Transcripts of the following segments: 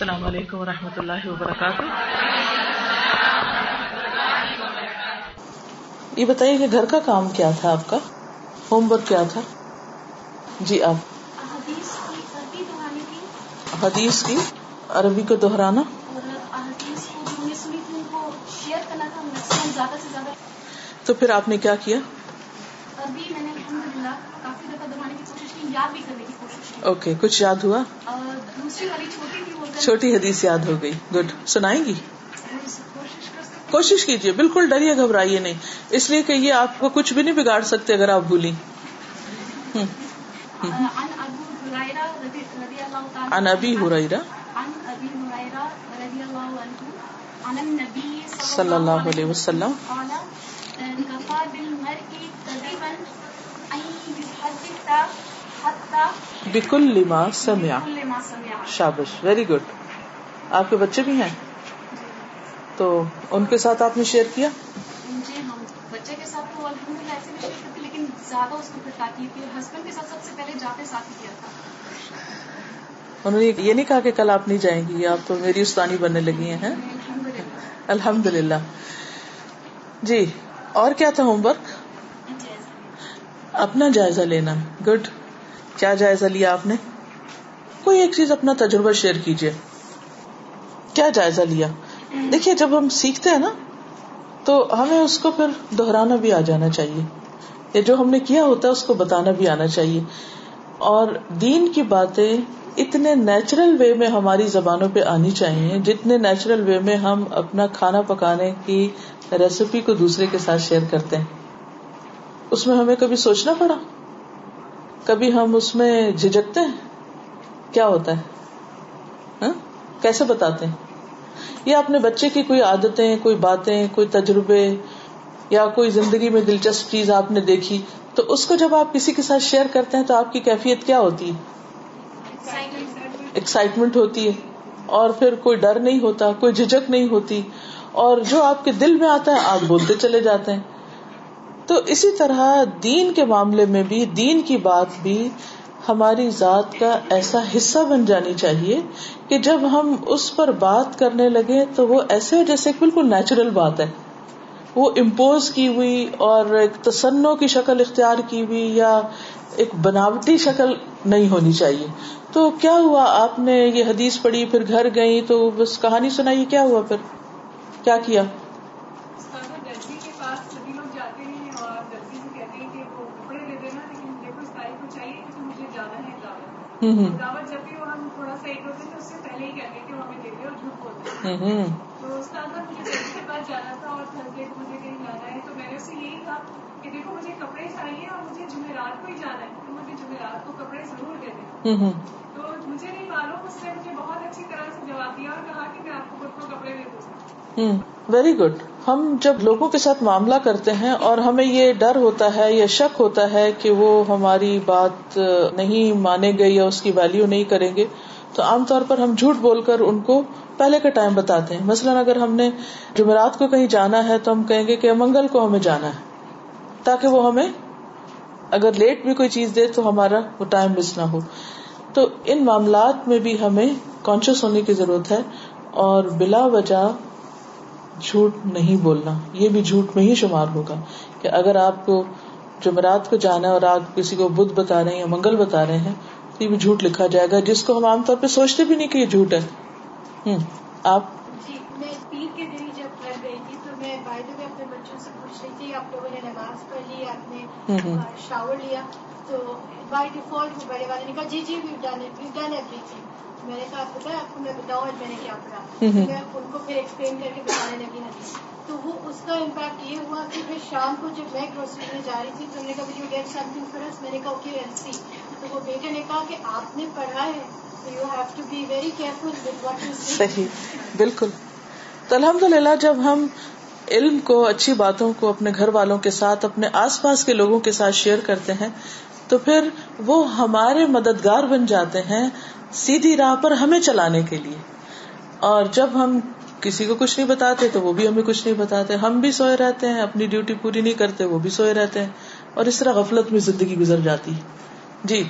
السلام علیکم و رحمۃ اللہ وبرکاتہ۔ یہ بتائیے کہ گھر کا کام کیا تھا آپ کا؟ ہوم ورک کیا تھا؟ جی آپ۔ حدیث کی عربی کو دہرانا؟ تو پھر آپ نے کیا کیا؟ اوکے کچھ یاد ہوا؟ چھوٹی حدیث یاد ہو گئی۔ گڈ سنائیں گی؟ کوشش کیجیے بالکل ڈریے گھبرائیے نہیں۔ اس لیے کہ یہ آپ کو کچھ بھی نہیں بگاڑ سکتے اگر آپ بھولی ان ابی ہریرہ؟ صلی اللہ علیہ وسلم۔ بکل لما سمیا شابش. ویری گڈ آپ کے بچے بھی ہیں؟ تو ان کے ساتھ آپ نے شیئر کیا؟ جی ہم بچے کے ساتھ تو الحمد للہ ایسے بھی شیئر کرتی لیکن زیادہ اس کو پھر تھی ہسبینڈ کے ساتھ سب سے پہلے جاتے ساتھ ہی کیا تھا۔ انہوں نے یہ نہیں کہا کہ کل آپ نہیں جائیں گی آپ تو میری استانی بننے لگی ہیں الحمد للہ جی اور کیا تھا ہوم ورک اپنا جائزہ لینا۔ گڈ کیا جائزہ لیا آپ نے؟ کوئی ایک چیز اپنا تجربہ شیئر کیجیے کیا جائزہ لیا دیکھیے، جب ہم سیکھتے ہیں نا، تو ہمیں اس کو پھر دہرانا بھی آ جانا چاہیے۔ یا جو ہم نے کیا ہوتا ہے، اس کو بتانا بھی آنا چاہیے۔ اور دین کی باتیں اتنے نیچرل وے میں ہماری زبانوں پہ آنی چاہیے، جتنے نیچرل وے میں ہم اپنا کھانا پکانے کی ریسیپی کو دوسرے کے ساتھ شیئر کرتے ہیں۔ اس میں ہمیں کبھی سوچنا پڑا؟ کبھی ہم اس میں جھجکتے ہیں؟ کیا ہوتا ہے؟ ہاں؟ کیسے بتاتے ہیں؟ یا اپنے بچے کی کوئی عادتیں، کوئی باتیں، کوئی تجربے یا کوئی زندگی میں دلچسپ چیز آپ نے دیکھی، تو اس کو جب آپ کسی کے ساتھ شیئر کرتے ہیں تو آپ کی کیفیت کیا ہوتی ہے؟ ایکسائٹمنٹ ہوتی ہے، اور پھر کوئی ڈر نہیں ہوتا، کوئی جھجک نہیں ہوتی، اور جو آپ کے دل میں آتا ہے، آپ بولتے چلے جاتے ہیں۔ تو اسی طرح دین کے معاملے میں بھی، دین کی بات بھی ہماری ذات کا ایسا حصہ بن جانی چاہیے کہ جب ہم اس پر بات کرنے لگے تو وہ ایسے جیسے بالکل نیچرل بات ہے۔ وہ امپوز کی ہوئی اور ایک تسنوں کی شکل اختیار کی ہوئی یا ایک بناوٹی شکل نہیں ہونی چاہیے۔ تو کیا ہوا؟ آپ نے یہ حدیث پڑھی، پھر گھر گئی تو بس کہانی سنائی، کیا ہوا پھر؟ کیا کیا؟ دعوت جب بھی ہم تھوڑا سا ایک ہوتے اس سے پہلے ہی کہتے کہ وہ ہمیں دے دے اور جھوٹ بولتے تو اس کا اگر مجھے دہلی کے پاس جانا تھا اور تھرسڈے کو مجھے کہیں جانا ہے تو میں نے اسے یہی کہا کہ دیکھو مجھے کپڑے چاہیے اور مجھے جمعرات کو ہی جانا ہے تو مجھے جمعرات کو کپڑے ضرور دے دیں۔ تو مجھے نہیں معلوم اس نے مجھے بہت اچھی طرح سے جواب دیا اور کہا کہ میں آپ کو خود کو کپڑے دے دوں۔ ویری گڈ ہم جب لوگوں کے ساتھ معاملہ کرتے ہیں اور ہمیں یہ ڈر ہوتا ہے یا شک ہوتا ہے کہ وہ ہماری بات نہیں مانے گے یا اس کی ویلو نہیں کریں گے، تو عام طور پر ہم جھوٹ بول کر ان کو پہلے کا ٹائم بتاتے ہیں۔ مثلاً اگر ہم نے جمعرات کو کہیں جانا ہے تو ہم کہیں گے کہ منگل کو ہمیں جانا ہے، تاکہ وہ ہمیں اگر لیٹ بھی کوئی چیز دے تو ہمارا وہ ٹائم مس نہ ہو۔ تو ان معاملات میں بھی ہمیں کانشیس ہونے کی ضرورت ہے اور بلا وجہ جھوٹ نہیں بولنا یہ بھی جھوٹ میں ہی شمار ہوگا کہ اگر آپ کو جمعرات کو جانا ہے اور آپ کسی کو بدھ بتا رہے ہیں یا منگل بتا رہے ہیں تو یہ بھی جھوٹ لکھا جائے گا جس کو ہم عام طور پہ سوچتے بھی نہیں کہ یہ جھوٹ ہے۔ ہوں آپ؟ جی میں پیر کے دن جب گھر گئی تھی تو میں باہر میں اپنے بچوں سے پوچھ رہی تھی آپ لوگوں نے نماز پڑھ لی آپ نے شاور لیا تو بائی ڈیفالٹ والے نے کہا جی جی ویو ڈن ایوری تھنگ میں نے کہا پتا آپ کو میں بتاؤں آج میں نے کیا پڑھا۔ میں ان کو پھر ایکسپلین کر کے بتانے لگی حدیث تو وہ اس کا امپیکٹ یہ ہوا کہ پھر شام کو جب میں گروسری میں جا رہی تھی تو نے کہا گیٹ سم تھنگ فرس میں نے کہا اوکے تو وہ بیٹے نے کہا کہ آپ نے پڑھا ہے تو you have to be very careful with what you صحیح بالکل۔ تو الحمد للہ جب ہم علم کو اچھی باتوں کو اپنے گھر والوں کے ساتھ اپنے آس پاس کے لوگوں کے ساتھ شیئر کرتے ہیں تو پھر وہ ہمارے مددگار بن جاتے ہیں سیدھی راہ پر ہمیں چلانے کے لیے۔ اور جب ہم کسی کو کچھ نہیں بتاتے تو وہ بھی ہمیں کچھ نہیں بتاتے۔ ہم بھی سوئے رہتے ہیں، اپنی ڈیوٹی پوری نہیں کرتے، وہ بھی سوئے رہتے ہیں۔ اور اس طرح غفلت میں زندگی گزر جاتی۔ ہے جی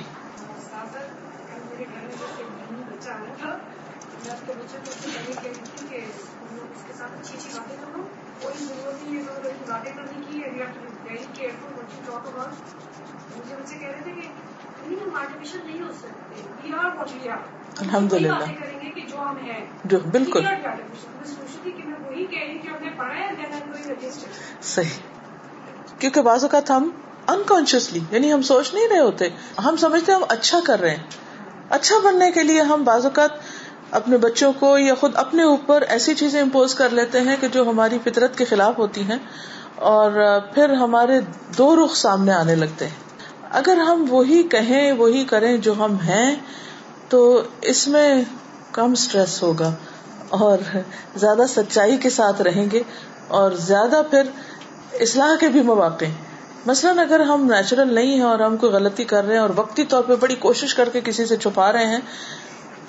باتیں ہے ویری کیئرفل ٹاک اباؤٹ مجھے کہہ رہے تھے کہ ہم آرٹیفیشل نہیں ہو سکتے۔ We are what we are الحمد للہ کریں گے کہ جو ہم ہیں۔ جو بالکل۔ صحیح۔ کیونکہ بعض اوقات ہم انکانشیسلی یعنی ہم سوچ نہیں رہے ہوتے۔ ہم سمجھتے ہم اچھا کر رہے ہیں۔ اچھا بننے کے لیے ہم بعض اوقات اپنے بچوں کو یا خود اپنے اوپر ایسی چیزیں امپوز کر لیتے ہیں کہ جو ہماری فطرت کے خلاف ہوتی ہیں اور پھر ہمارے دو رخ سامنے آنے لگتے ہیں۔ اگر ہم وہی کہیں، وہی کریں جو ہم ہیں، تو اس میں کم اسٹریس ہوگا اور زیادہ سچائی کے ساتھ رہیں گے اور زیادہ پھر اصلاح کے بھی مواقع مثلاً اگر ہم نیچرل نہیں ہیں اور ہم کوئی غلطی کر رہے ہیں اور وقتی طور پہ بڑی کوشش کر کے کسی سے چھپا رہے ہیں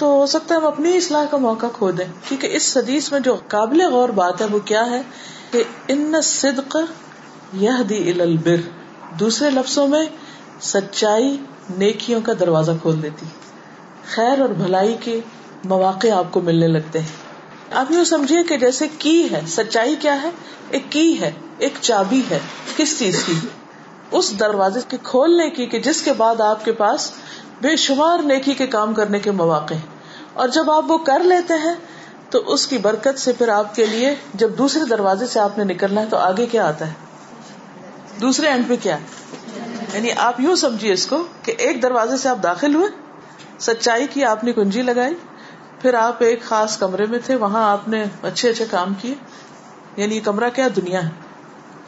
تو ہو سکتا ہے ہم اپنی اصلاح کا موقع کھو دیں۔ کیونکہ اس حدیث میں جو قابل غور بات ہے وہ کیا ہے؟ کہ ان صدق یہ دی البر۔ دوسرے لفظوں میں سچائی نیکیوں کا دروازہ کھول دیتی۔ خیر اور بھلائی کے مواقع آپ کو ملنے لگتے ہیں۔ آپ یوں سمجھیے کہ جیسے کی ہے، سچائی کیا ہے؟ ایک کی ہے، ایک چابی ہے۔ کس چیز کی؟ اس دروازے کے کھولنے کی کہ جس کے بعد آپ کے پاس بے شمار نیکی کے کام کرنے کے مواقع ہیں۔ اور جب آپ وہ کر لیتے ہیں، تو اس کی برکت سے پھر آپ کے لیے جب دوسرے دروازے سے آپ نے نکلنا ہے، تو آگے کیا آتا ہے؟ دوسرے اینڈ پہ کیا یعنی آپ یوں سمجھیے اس کو کہ ایک دروازے سے آپ داخل ہوئے، سچائی کی آپ نے کنجی لگائی، پھر آپ ایک خاص کمرے میں تھے، وہاں آپ نے اچھے اچھے کام کیے۔ یعنی یہ کمرہ کیا؟ دنیا ہے۔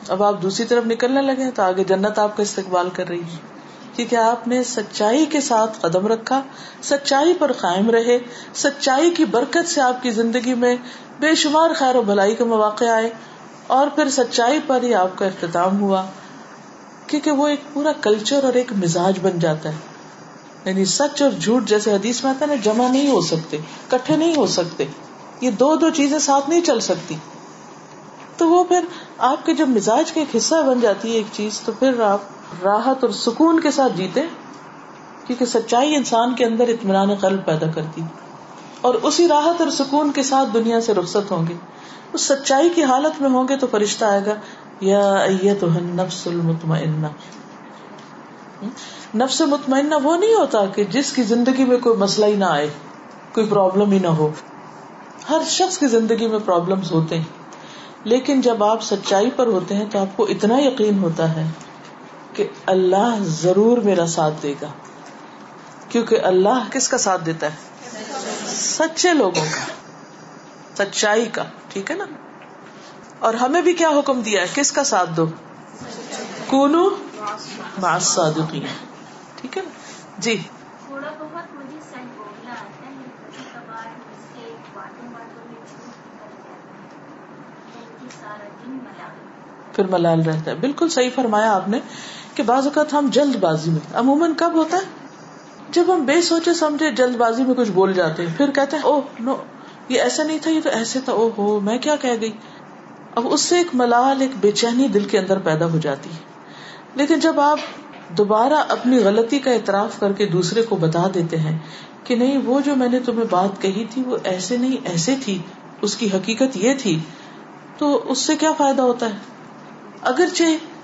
اب آپ دوسری طرف نکلنے لگے تو آگے جنت آپ کا استقبال کر رہی ہے۔ کیونکہ آپ نے سچائی کے ساتھ قدم رکھا، سچائی پر قائم رہے، سچائی کی برکت سے آپ کی زندگی میں بے شمار خیر و بھلائی کے مواقع آئے اور پھر سچائی پر ہی آپ کا اختتام ہوا۔ کیونکہ وہ ایک پورا کلچر اور ایک مزاج بن جاتا ہے۔ یعنی سچ اور جھوٹ جیسے حدیث میں آتا ہے نا، جمع نہیں ہو سکتے، کٹھے نہیں ہو سکتے۔ یہ دو دو چیزیں ساتھ نہیں چل سکتی۔ تو وہ پھر آپ کے جب مزاج کا ایک حصہ بن جاتی ہے ایک چیز، تو پھر آپ راحت اور سکون کے ساتھ جیتے کیونکہ سچائی انسان کے اندر اطمینان قلب پیدا کرتی۔ اور اسی راحت اور سکون کے ساتھ دنیا سے رخصت ہوں گے۔ اس سچائی کی حالت میں ہوں گے تو فرشتہ آئے گا، یا تو نفس المطمئنہ۔ نفس مطمئنہ وہ نہیں ہوتا کہ جس کی زندگی میں کوئی مسئلہ ہی نہ آئے، کوئی پرابلم ہی نہ ہو۔ ہر شخص کی زندگی میں پرابلم ہوتے ہیں۔ لیکن جب آپ سچائی پر ہوتے ہیں تو آپ کو اتنا یقین ہوتا ہے کہ اللہ ضرور میرا ساتھ دے گا۔ کیونکہ اللہ کس کا ساتھ دیتا ہے؟ سچے لوگوں کا، سچائی کا، ٹھیک ہے نا؟ اور ہمیں بھی کیا حکم دیا ہے؟ کس کا ساتھ دو؟ کونو صادقین ٹھیک ہے نا؟ جی۔ تھوڑا بہت مجھے پھر ملال رہتا ہے۔ بالکل صحیح فرمایا آپ نے کہ بعض اوقات ہم جلد بازی میں عموماً کب ہوتا ہے؟ جب ہم بے سوچے سمجھے جلد بازی میں کچھ بول جاتے ہیں، پھر کہتے ہیں او نو، یہ ایسا نہیں تھا، یہ تو ایسے تھا او ہو، میں کیا کہہ گئی؟ اب اس سے ایک ملال، ایک بے چینی دل کے اندر پیدا ہو جاتی ہے۔ لیکن جب آپ دوبارہ اپنی غلطی کا اعتراف کر کے دوسرے کو بتا دیتے ہیں کہ نہیں، وہ جو میں نے تمہیں بات کہی تھی، وہ ایسے نہیں، ایسے تھی، اس کی حقیقت یہ تھی تو اس سے کیا فائدہ ہوتا ہے؟ اگرچہ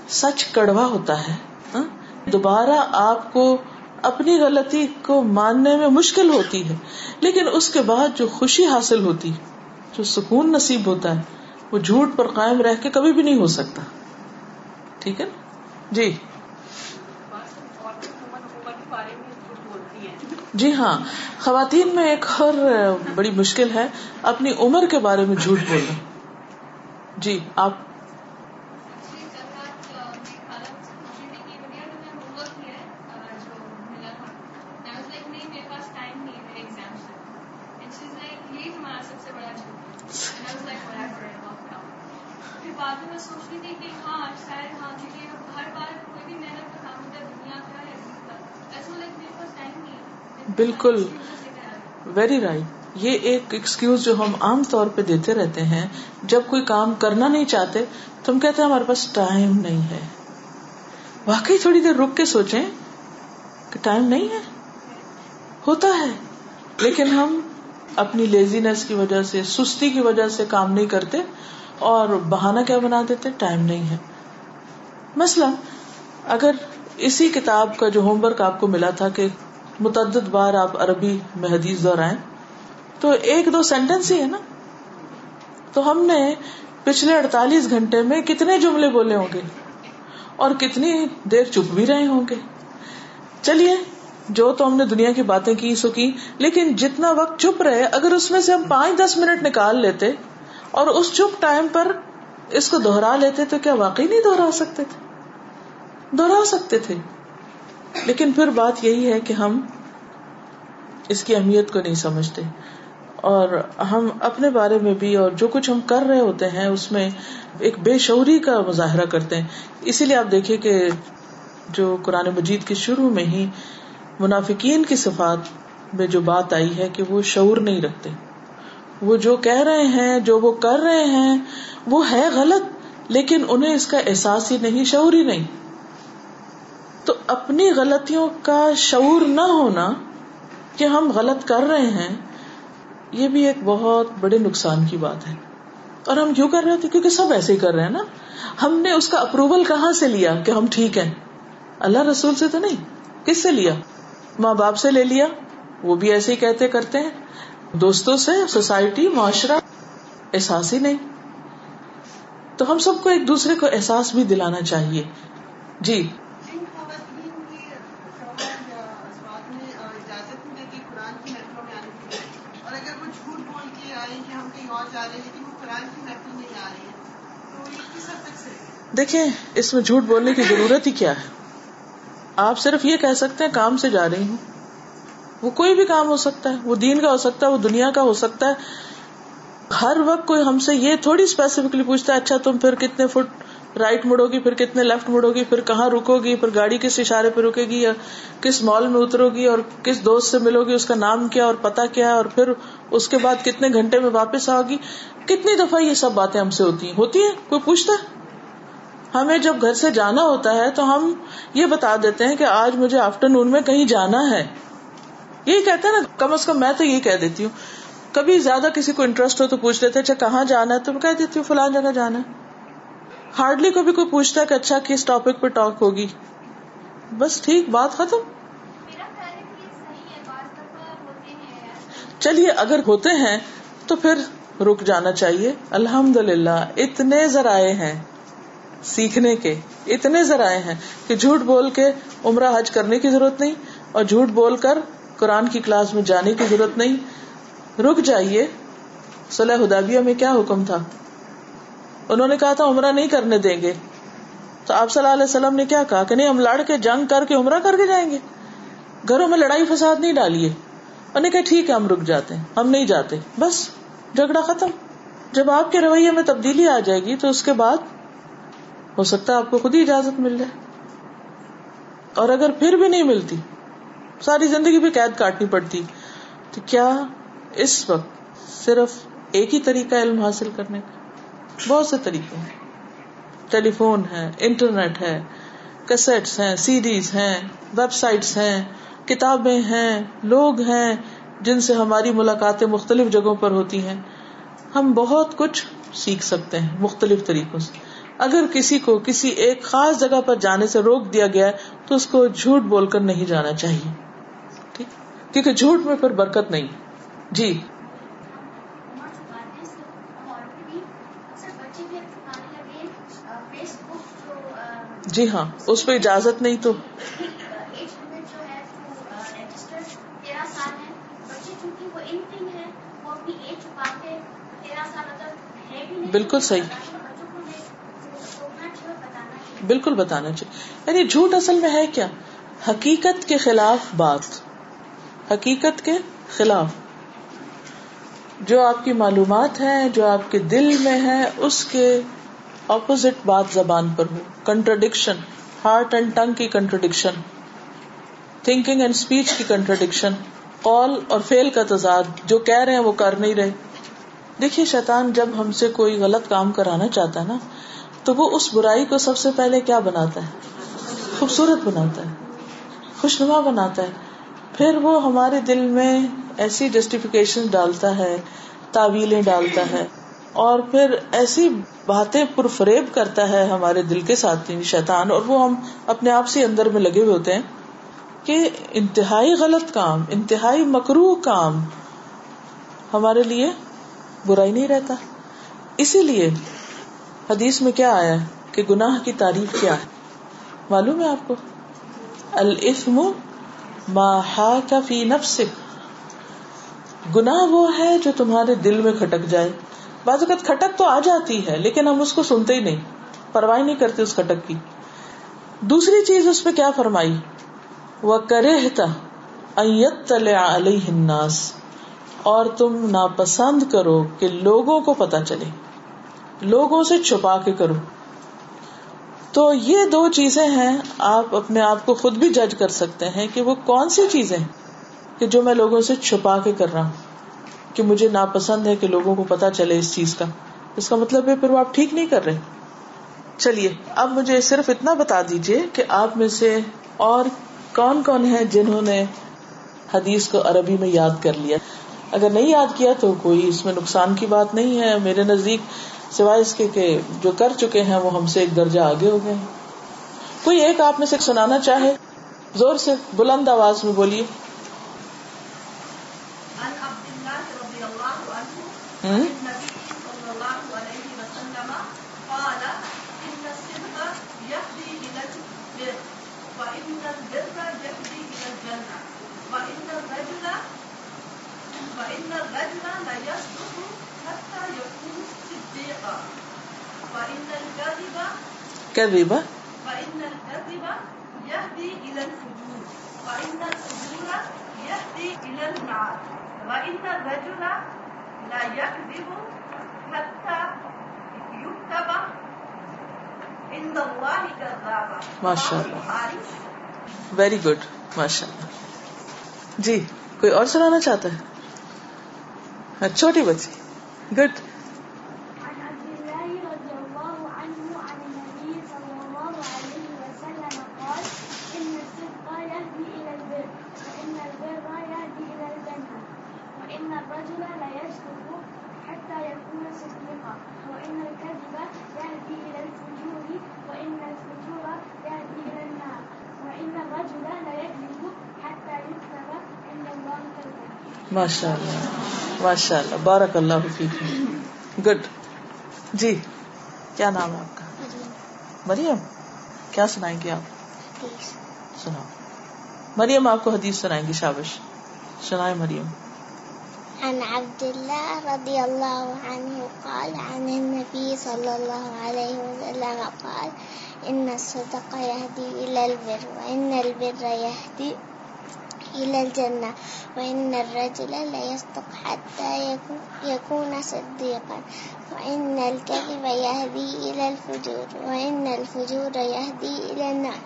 سچ کڑوا ہوتا ہے ہاں، دوبارہ آپ کو اپنی غلطی کو ماننے میں مشکل ہوتی ہے لیکن اس کے بعد جو خوشی حاصل ہوتی جو سکون نصیب ہوتا ہے وہ جھوٹ پر قائم رہ کے کبھی بھی نہیں ہو سکتا۔ ٹھیک ہے؟ جی۔ جی ہاں۔ خواتین میں ایک اور بڑی مشکل ہے اپنی عمر کے بارے میں جھوٹ بولنا۔ جی آپ۔ بالکل۔ ویری رائٹ یہ ایک ایکسکیوز جو ہم عام طور پہ دیتے رہتے ہیں، جب کوئی کام کرنا نہیں چاہتے، تو ہم کہتے ہیں ہمارے پاس ٹائم نہیں ہے۔ واقعی تھوڑی دیر رک کے سوچیں کہ ٹائم نہیں ہے۔ ہوتا ہے۔ لیکن ہم اپنی لیزینس کی وجہ سے، سستی کی وجہ سے کام نہیں کرتے اور بہانا کیا بنا دیتے؟ ٹائم نہیں ہے۔ مسئلہ اگر اسی کتاب کا جو ہوم ورک آپ کو ملا تھا کہ متعدد بار آپ عربی میں حدیث دہرائیں تو ایک دو سینٹینس ہی ہے نا؟ تو ہم نے پچھلے اڑتالیس گھنٹے میں کتنے جملے بولے ہوں گے؟ اور کتنی دیر چپ بھی رہے ہوں گے؟ چلیے، جو تو ہم نے دنیا کی باتیں کی، سو کی، لیکن جتنا وقت چپ رہے، اگر اس میں سے ہم پانچ دس منٹ نکال لیتے اور اس چپ ٹائم پر اس کو دوہرا لیتے، تو کیا واقعی نہیں دوہرا سکتے تھے؟ دوہرا سکتے تھے۔ لیکن پھر بات یہی ہے کہ ہم اس کی اہمیت کو نہیں سمجھتے۔ اور ہم اپنے بارے میں بھی اور جو کچھ ہم کر رہے ہوتے ہیں، اس میں ایک بے شعوری کا مظاہرہ کرتے ہیں۔ اسی لیے آپ دیکھیے کہ جو قرآن مجید کے شروع میں ہی منافقین کی صفات میں جو بات آئی ہے کہ وہ شعور نہیں رکھتے۔ وہ جو کہہ رہے ہیں، جو وہ کر رہے ہیں، وہ ہے غلط، لیکن انہیں اس کا احساس ہی نہیں، شعور ہی نہیں۔ تو اپنی غلطیوں کا شعور نہ ہونا کہ ہم غلط کر رہے ہیں یہ بھی ایک بہت بڑے نقصان کی بات ہے۔ اور ہم کیوں کر رہے تھے کیونکہ سب ایسے ہی کر رہے ہیں نا۔ ہم نے اس کا اپروول کہاں سے لیا کہ ہم ٹھیک ہیں؟ اللہ رسول سے تو نہیں۔ کس سے لیا؟ ماں باپ سے لے لیا۔ وہ بھی ایسے ہی کہتے کرتے ہیں۔ دوستوں سے، سوسائٹی، معاشرہ، احساس ہی نہیں۔ تو ہم سب کو ایک دوسرے کو احساس بھی دلانا چاہیے۔ جی۔ دیکھیں، اس میں جھوٹ بولنے کی ضرورت ہی کیا ہے؟ آپ صرف یہ کہہ سکتے ہیں، کام سے جا رہی ہوں۔ وہ کوئی بھی کام ہو سکتا ہے، وہ دین کا ہو سکتا ہے، وہ دنیا کا ہو سکتا ہے۔ ہر وقت کوئی ہم سے یہ تھوڑی اسپیسیفکلی پوچھتا ہے اچھا تم پھر کتنے فٹ رائٹ مڑو گی پھر کتنے لیفٹ مڑو گی پھر کہاں رکو گی پھر گاڑی کس اشارے پہ رکے گی یا کس مال میں اترو گی اور کس دوست سے ملو گی اس کا نام کیا اور پتا کیا اور پھر اس کے بعد کتنے گھنٹے میں واپس آؤ گی کتنی دفعہ یہ سب باتیں ہم سے ہوتی ہیں؟ ہوتی ہیں؟ کوئی پوچھتا ہے؟ ہمیں جب گھر سے جانا ہوتا ہے تو ہم یہ بتا دیتے ہیں کہ آج مجھے آفٹر نون میں کہیں جانا ہے۔ یہی کہتے ہیں نا کم از کم میں تو یہی کہہ دیتی ہوں۔ کبھی زیادہ کسی کو انٹرسٹ ہو تو پوچھ لیتے اچھا کہاں جانا ہے؟ تو میں کہہ دیتی ہوں فلان جگہ جانا ہے۔ ہارڈلی کبھی کوئی پوچھتا ہے کہ اچھا کس ٹاپک پہ ٹاک ہوگی؟ بس ٹھیک بات ختم۔ چلیے اگر ہوتے ہیں تو پھر رک جانا چاہیے۔ الحمد للہ اتنے ذرائع ہیں۔ سیکھنے کے اتنے ذرائع ہیں کہ جھوٹ بول کے عمرہ حج کرنے کی ضرورت نہیں اور جھوٹ بول کر قرآن کی کلاس میں جانے کی ضرورت نہیں۔ رک جائیے۔ صلاح حدابیہ میں کیا حکم تھا؟ انہوں نے کہا تھا عمرہ نہیں کرنے دیں گے۔ تو آپ صلی اللہ علیہ وسلم نے کیا کہا کہ نہیں، ہم لڑ کے جنگ کر کے عمرہ کر کے جائیں گے۔ گھروں میں لڑائی فساد نہیں ڈالیے۔ انہوں نے کہا ٹھیک ہے، ہم رک جاتے ہیں، ہم نہیں جاتے۔ بس جھگڑا ختم۔ جب آپ کے رویے میں تبدیلی آ جائے گی تو اس کے بعد ہو سکتا ہے آپ کو خود ہی اجازت مل جائے۔ اور اگر پھر بھی نہیں ملتی، ساری زندگی بھی قید کاٹنی پڑتی، تو کیا اس وقت صرف ایک ہی طریقہ علم حاصل کرنے کا؟ بہت سے طریقے ہیں۔ ٹیلی فون ہے، انٹرنیٹ ہے، کیسٹس ہیں سیریز ہیں، ویب سائٹس ہیں، کتابیں ہیں، لوگ ہیں جن سے ہماری ملاقاتیں مختلف جگہوں پر ہوتی ہیں۔ ہم بہت کچھ سیکھ سکتے ہیں مختلف طریقوں سے۔ اگر کسی کو کسی ایک خاص جگہ پر جانے سے روک دیا گیا تو اس کو جھوٹ بول کر نہیں جانا چاہیے۔ ٹھیک؟ کیونکہ جھوٹ میں پھر برکت نہیں۔ جی۔ جی ہاں اس پہ اجازت نہیں تو۔ بالکل صحیح۔ بالکل بتانا چاہیے۔ یعنی جھوٹ اصل میں ہے کیا؟ حقیقت کے خلاف بات۔ حقیقت کے خلاف۔ جو آپ کی معلومات ہے جو آپ کے دل میں ہے اس کے اپوزٹ بات زبان پر ہو۔ کنٹرڈکشن ہارٹ اینڈ ٹنگ کی کنٹرڈکشن تھنکنگ اینڈ اسپیچ کی کنٹرڈکشن کال اور فیل کا تضاد، جو کہہ رہے ہیں وہ کر نہیں رہے۔ دیکھیے شیطان جب ہم سے کوئی غلط کام کرانا چاہتا ہے نا تو وہ اس برائی کو سب سے پہلے کیا بناتا ہے؟ خوبصورت بناتا ہے، خوشنما بناتا ہے۔ پھر وہ ہمارے دل میں ایسی جسٹیفیکیشن ڈالتا ہے، تعویلیں ڈالتا ہے، اور پھر ایسی باتیں پرفریب کرتا ہے ہمارے دل کے ساتھ شیطان۔ اور وہ ہم اپنے آپ سے اندر میں لگے ہوئے ہوتے ہیں کہ انتہائی غلط کام، انتہائی مکرو کام ہمارے لیے برا ہی نہیں رہتا۔ اسی لیے حدیث میں کیا آیا کہ گناہ کی تعریف کیا ہے؟ معلوم ہے آپ کو؟ الفم ما کا فی نفسک۔ گناہ وہ ہے جو تمہارے دل میں کھٹک جائے۔ بعض اوقات کھٹک تو آ جاتی ہے، لیکن ہم اس کو سنتے ہی نہیں۔ پرواہ نہیں کرتے اس کھٹک کی۔ دوسری چیز اس پہ کیا فرمائی؟ وہ کرے الناس۔ اور تم ناپسند کرو کہ لوگوں کو پتا چلے۔ لوگوں سے چھپا کے کرو تو یہ دو چیزیں ہیں، آپ اپنے آپ کو خود بھی جج کر سکتے ہیں کہ وہ کون سی چیزیں کہ جو میں لوگوں سے چھپا کے کر رہا ہوں۔ کہ مجھے ناپسند ہے کہ لوگوں کو پتا چلے اس چیز کا۔ اس کا مطلب ہے پھر وہ آپ ٹھیک نہیں کر رہے۔ چلیے، اب مجھے صرف اتنا بتا دیجیے کہ آپ میں سے اور کون کون ہے جنہوں نے حدیث کو عربی میں یاد کر لیا۔ اگر نہیں یاد کیا تو کوئی اس میں نقصان کی بات نہیں ہے۔ میرے نزدیک سوائے اس کے کہ جو کر چکے ہیں وہ ہم سے ایک درجہ آگے ہو گئے کوئی ایک آپ میں سے سنانا چاہے؟ زور سے بلند آواز میں بولیے۔ كذب. فإن الكذب يهدي إلى الفجور. وإن الفجور يهدي إلى النار وإن الرجل لا يكذب حتى يكتب عند الله كذابا. ما شاء الله ویری گڈ ماشاء اللہ جی کوئی اور سنانا چاہتا ہے؟ چھوٹی بچی. گڈ ماشاء اللہ ماشاء اللہ بارک اللہ گڈ جی کیا نام ہے آپ کا؟ مریم، کیا سنائیں گے آپ؟ سنا مریم، آپ کو حدیث سنائیں گے، شابش۔ سنائے مریم۔ عن عبد الله رضي الله عنه قال، عن النبي صلى الله عليه وسلم قال، إن الصدق يهدي إلى البر، وإن البر يهدي إلى الجنة، وإن الرجل ليصدق حتى يكون صديقا، وإن الكذب يهدي إلى الفجور، وإن الفجور يهدي إلى النار،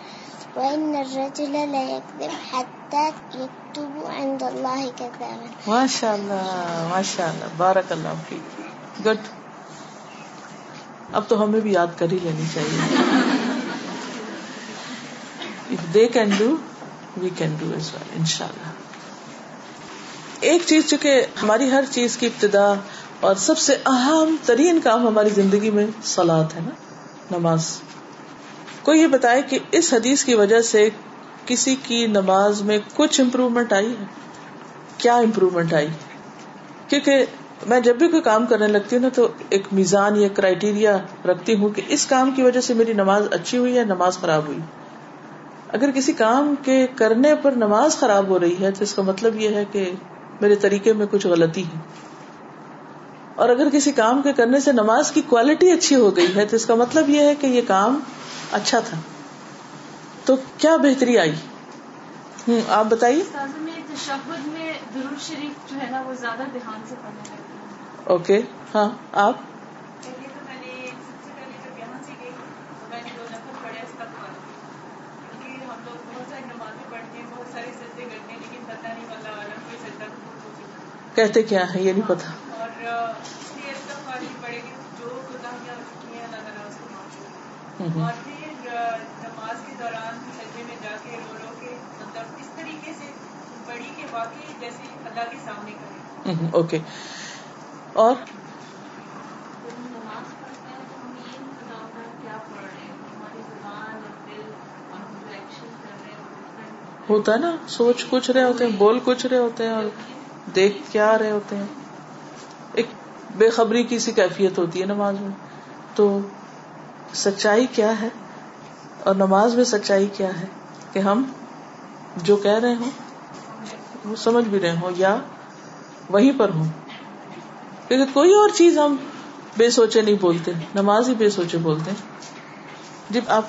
وإن الرجل ليكذب حتى يكتب عند الله كذابا. ما شاء الله ما شاء الله بارك الله فيك گڈ اب تو ہمیں بھی یاد کر ہی لینی چاہیے۔ If they can do we can do as well ان شاء اللہ ایک چیز، چونکہ ہماری ہر چیز کی ابتدا اور سب سے اہم ترین کام ہماری زندگی میں سلاد ہے نا، نماز۔ کوئی یہ بتائے کہ اس حدیث کی وجہ سے کسی کی نماز میں کچھ امپروومنٹ آئی ہے؟ کیا امپروومنٹ آئی؟ کیونکہ میں جب بھی کوئی کام کرنے لگتی ہوں نا، تو ایک میزان یا کرائٹیریا رکھتی ہوں کہ اس کام کی وجہ سے میری نماز اچھی ہوئی یا نماز خراب ہوئی۔ اگر کسی کام کے کرنے پر نماز خراب ہو رہی ہے تو اس کا مطلب یہ ہے کہ میرے طریقے میں کچھ غلطی ہے۔ اور اگر کسی کام کے کرنے سے نماز کی کوالٹی اچھی ہو گئی ہے تو اس کا مطلب یہ ہے کہ یہ کام اچھا تھا۔ تو کیا بہتری آئی؟ ہوں آپ بتائیے۔ اوکے ہاں آپ؟ کہتے کیا ہے یہ نہیں پتا۔ نماز کے دوران میں جا کے رو رو کے مطلب اس طریقے سے بڑی کے واقعی جیسے اللہ کے سامنے کریں۔ اوکے۔ اور؟ ہوتا ہے نا سوچ کچھ رہے ہوتے ہیں بول کچھ رہے ہوتے ہیں اور دیکھ کیا رہے ہوتے ہیں۔ ایک بے خبری کی سی کیفیت ہوتی ہے نماز میں۔ تو سچائی کیا ہے؟ اور نماز میں سچائی کیا ہے؟ کہ ہم جو کہہ رہے ہوں، وہ سمجھ بھی رہے ہوں یا وہیں پر ہوں۔ کیونکہ کوئی اور چیز ہم بے سوچے نہیں بولتے، نماز ہی بے سوچے بولتے جب آپ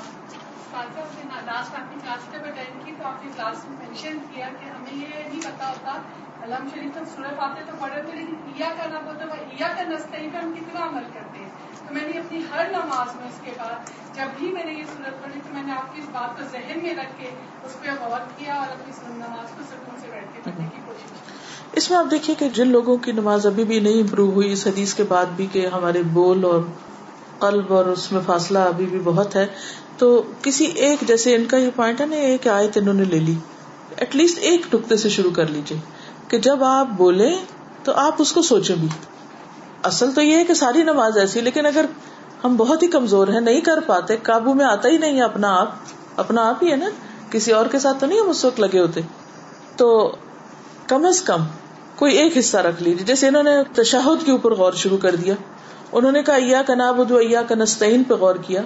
تو آپ نے کلاس میں مینشن کیا کہ ہمیں یہ نہیں پتا ہوتا۔ علام شریف تو سورہ پاتے تو پڑھے تھے لیکن عیا کا نہ ہوتا وہ عیا کا نسطین پہ ہم کتنا عمل کرتے ہیں۔ تو میں نے اپنی ہر نماز میں اس کے بعد جب بھی میں نے یہ صورت پڑھی تو میں نے آپ کی اس بات کو ذہن میں رکھ کے اس پہ غور کیا اور اپنی نماز کو سکون سے بیٹھ کے پڑھنے کی کوشش کی۔ اس میں آپ دیکھیے کہ جن لوگوں کی نماز ابھی بھی نہیں امپروو ہوئی، اس حدیث کے بعد بھی کہ ہمارے بول اور قلب اور اس میں فاصلہ ابھی بھی بہت ہے۔ تو کسی ایک جیسے ان کا یہ پوائنٹ ہے نا، ایک آیت انہوں نے لے لی۔ ایٹ لیسٹ ایک ٹکتے سے شروع کر لیجیے کہ جب آپ بولے تو آپ اس کو سوچیں بھی۔ اصل تو یہ ہے کہ ساری نماز ایسی، لیکن اگر ہم بہت ہی کمزور ہیں، نہیں کر پاتے، قابو میں آتا ہی نہیں اپنا آپ اپنا آپ ہی ہے نا۔ کسی اور کے ساتھ تو نہیں ہم اس وقت لگے ہوتے۔ تو کم از کم کوئی ایک حصہ رکھ لیجیے جیسے انہوں نے تشاہد کے اوپر غور شروع کر دیا۔ انہوں نے کہا ایا کا ناب ایا کا نستعین پہ غور کیا۔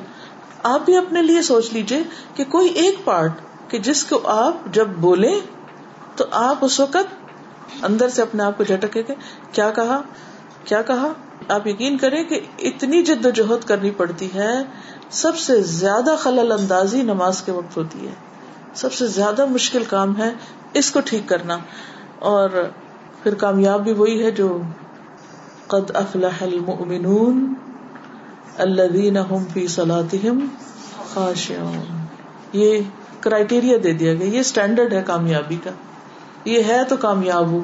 آپ بھی اپنے لیے سوچ لیجیے کہ کوئی ایک پارٹ کہ جس کو آپ جب بولے تو آپ اس وقت اندر سے اپنے آپ کو جھٹکے گے کیا کہا؟ کیا کہا؟ آپ یقین کریں کہ اتنی جد و جہد کرنی پڑتی ہے، سب سے زیادہ خلل اندازی نماز کے وقت ہوتی ہے۔ سب سے زیادہ مشکل کام ہے اس کو ٹھیک کرنا۔ اور پھر کامیاب بھی وہی ہے جو قد افلح المؤمنون۔ الذين هم في صلاتهم خاشعون۔ یہ کرائٹیریا دے دیا گیا، یہ اسٹینڈرڈ ہے کامیابی کا۔ یہ ہے تو کامیاب ہو۔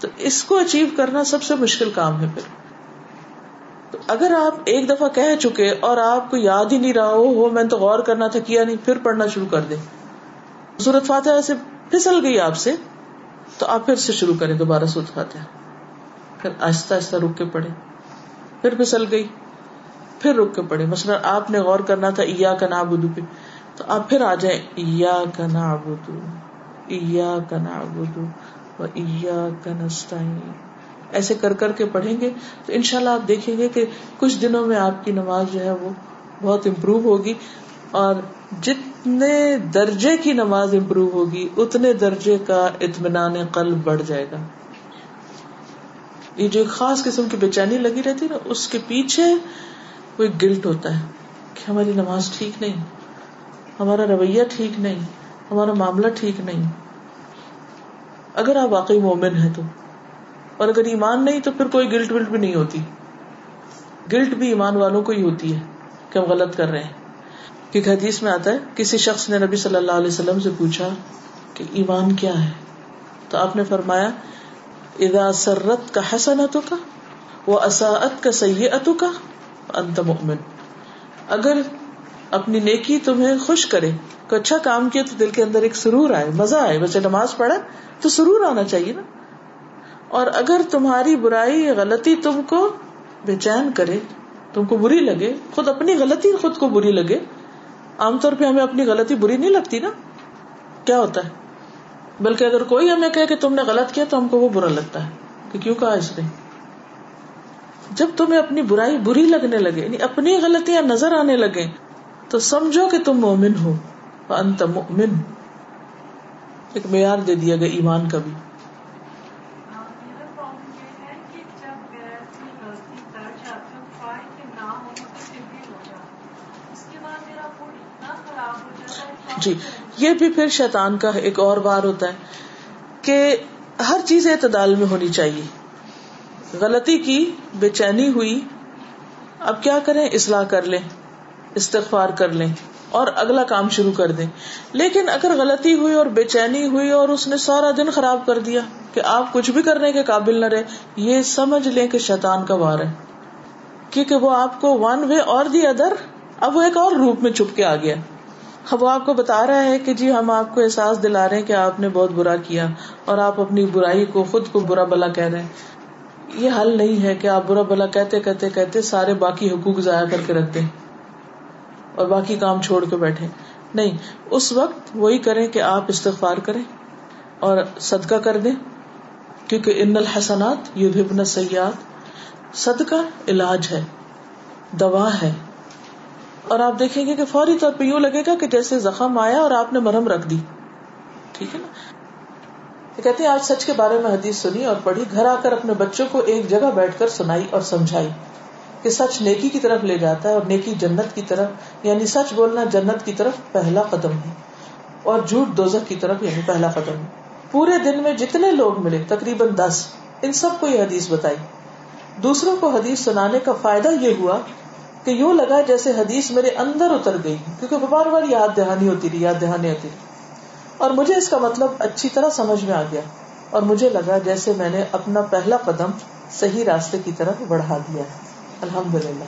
تو اس کو اچیو کرنا سب سے مشکل کام ہے پھر۔ تو اگر آپ ایک دفعہ کہہ چکے اور آپ کو یاد ہی نہیں رہا ہو میں تو غور کرنا تھا کیا نہیں، پھر پڑھنا شروع کر دیں۔ سورت فاتحہ سے پھسل گئی آپ سے، تو آپ پھر سے شروع کریں دوبارہ سورت فاتحہ۔ پھر آہستہ آہستہ رک کے پڑھے پھر پھسل گئی۔ پھر رک کے پڑھے مثلاً آپ نے غور کرنا تھا ایا کا نابودو پہ، تو آپ پھر آ جائیں۔ ایا کا نابودو ایا کا نابودو و ایا کا نستعین۔ ایسے کر کر کے پڑھیں گے تو انشاءاللہ آپ دیکھیں گے کہ کچھ دنوں میں آپ کی نماز جو ہے وہ بہت امپروو ہوگی اور جتنے درجے کی نماز امپروو ہوگی، اتنے درجے کا اطمینان قلب بڑھ جائے گا۔ یہ جو خاص قسم کی بے چینی لگی رہتی نا، اس کے پیچھے وہ ایک گلٹ ہوتا ہے کہ ہماری نماز ٹھیک نہیں، ہمارا رویہ ٹھیک نہیں، ہمارا معاملہ ٹھیک نہیں۔ اگر آپ واقعی مومن ہیں تو، اور اگر ایمان نہیں تو پھر کوئی گلٹ ولٹ بھی نہیں ہوتی۔ گلٹ بھی ایمان والوں کو ہی ہوتی ہے کہ ہم غلط کر رہے ہیں۔ کیونکہ حدیث میں آتا ہے، کسی شخص نے نبی صلی اللہ علیہ وسلم سے پوچھا کہ ایمان کیا ہے؟ تو آپ نے فرمایا ادا سرت کا حسنتوں کا وہ اساعت کا سیاحتوں کا انت مؤمن۔ اگر اپنی نیکی تمہیں خوش کرے، کوئی اچھا کام کیا تو دل کے اندر ایک سرور آئے، مزہ آئے بچے نماز پڑھا، تو سرور آنا چاہیے نا۔ اور اگر تمہاری برائی، غلطی تم کو بے چین کرے، تم کو بری لگے، خود اپنی غلطی خود کو بری لگے، عام طور پہ ہمیں اپنی غلطی بری نہیں لگتی نا۔ کیا ہوتا ہے؟ بلکہ اگر کوئی ہمیں کہ تم نے غلط کیا تو ہم کو وہ برا لگتا ہے، کہ کیوں کہا اس نے؟ جب تمہیں اپنی برائی بری لگنے لگے یعنی اپنی غلطیاں نظر آنے لگے تو سمجھو کہ تم مومن ہو انت مؤمن۔ ایک معیار دے دیا گیا ایمان کا بھی۔ جی یہ بھی پھر شیطان کا ایک اور بار ہوتا ہے کہ ہر چیز اعتدال میں ہونی چاہیے۔ غلطی کی بے چینی ہوئی، اب کیا کریں؟ اصلاح کر لیں، استغفار کر لیں اور اگلا کام شروع کر دیں۔ لیکن اگر غلطی ہوئی اور بے چینی ہوئی اور اس نے سارا دن خراب کر دیا کہ آپ کچھ بھی کرنے کے قابل نہ رہے، یہ سمجھ لیں کہ شیطان کا وار ہے۔ کیونکہ وہ آپ کو ون وے اور دی ادر اب وہ ایک اور روپ میں چھپ کے آ گیا۔ اب وہ آپ کو بتا رہا ہے کہ جی ہم آپ کو احساس دلا رہے ہیں کہ آپ نے بہت برا کیا اور آپ اپنی برائی کو، خود کو برا بلا کہہ رہے ہیں۔ یہ حل نہیں ہے کہ آپ برا بلا کہتے کہتے کہتے سارے باقی حقوق ضائع کر کے رکھتے اور باقی کام چھوڑ کے بیٹھے نہیں، اس وقت وہی کریں کہ آپ استغفار کریں اور صدقہ کر دیں، کیونکہ ان الحسنات یو سیاحت صدقہ علاج ہے، دوا ہے۔ اور آپ دیکھیں گے کہ فوری طور پہ یوں لگے گا کہ جیسے زخم آیا اور آپ نے مرہم رکھ دی۔ ٹھیک ہے نا؟ کہتے ہیں، آج سچ کے بارے میں حدیث سنی اور پڑھی، گھر آ کر اپنے بچوں کو ایک جگہ بیٹھ کر سنائی اور سمجھائی کہ سچ نیکی کی طرف لے جاتا ہے اور نیکی جنت کی طرف یعنی سچ بولنا جنت کی طرف پہلا قدم ہے اور جھوٹ دوزخ کی طرف یعنی پہلا قدم ہے۔ پورے دن میں جتنے لوگ ملے، تقریباً دس، ان سب کو یہ حدیث بتائی۔ دوسروں کو حدیث سنانے کا فائدہ یہ ہوا کہ یوں لگا جیسے حدیث میرے اندر اتر گئی، کیونکہ بار بار یاد دہانی ہوتی رہی، یاد دہانی ہوتی رہی۔ اور مجھے اس کا مطلب اچھی طرح سمجھ میں آ گیا اور مجھے لگا جیسے میں نے اپنا پہلا قدم صحیح راستے کی طرف بڑھا دیا الحمد للہ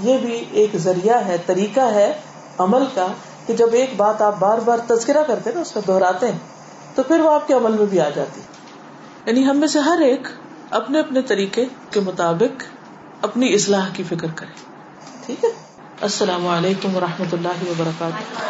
یہ بھی ایک ذریعہ ہے، طریقہ ہے عمل کا کہ جب ایک بات آپ بار بار تذکرہ کرتے نا اس کا دہراتے ہیں، تو پھر وہ آپ کے عمل میں بھی آ جاتی۔ یعنی ہم میں سے ہر ایک اپنے اپنے طریقے کے مطابق اپنی اصلاح کی فکر کرے۔ ٹھیک ہے؟ السلام علیکم و رحمۃ اللہ وبرکاتہ۔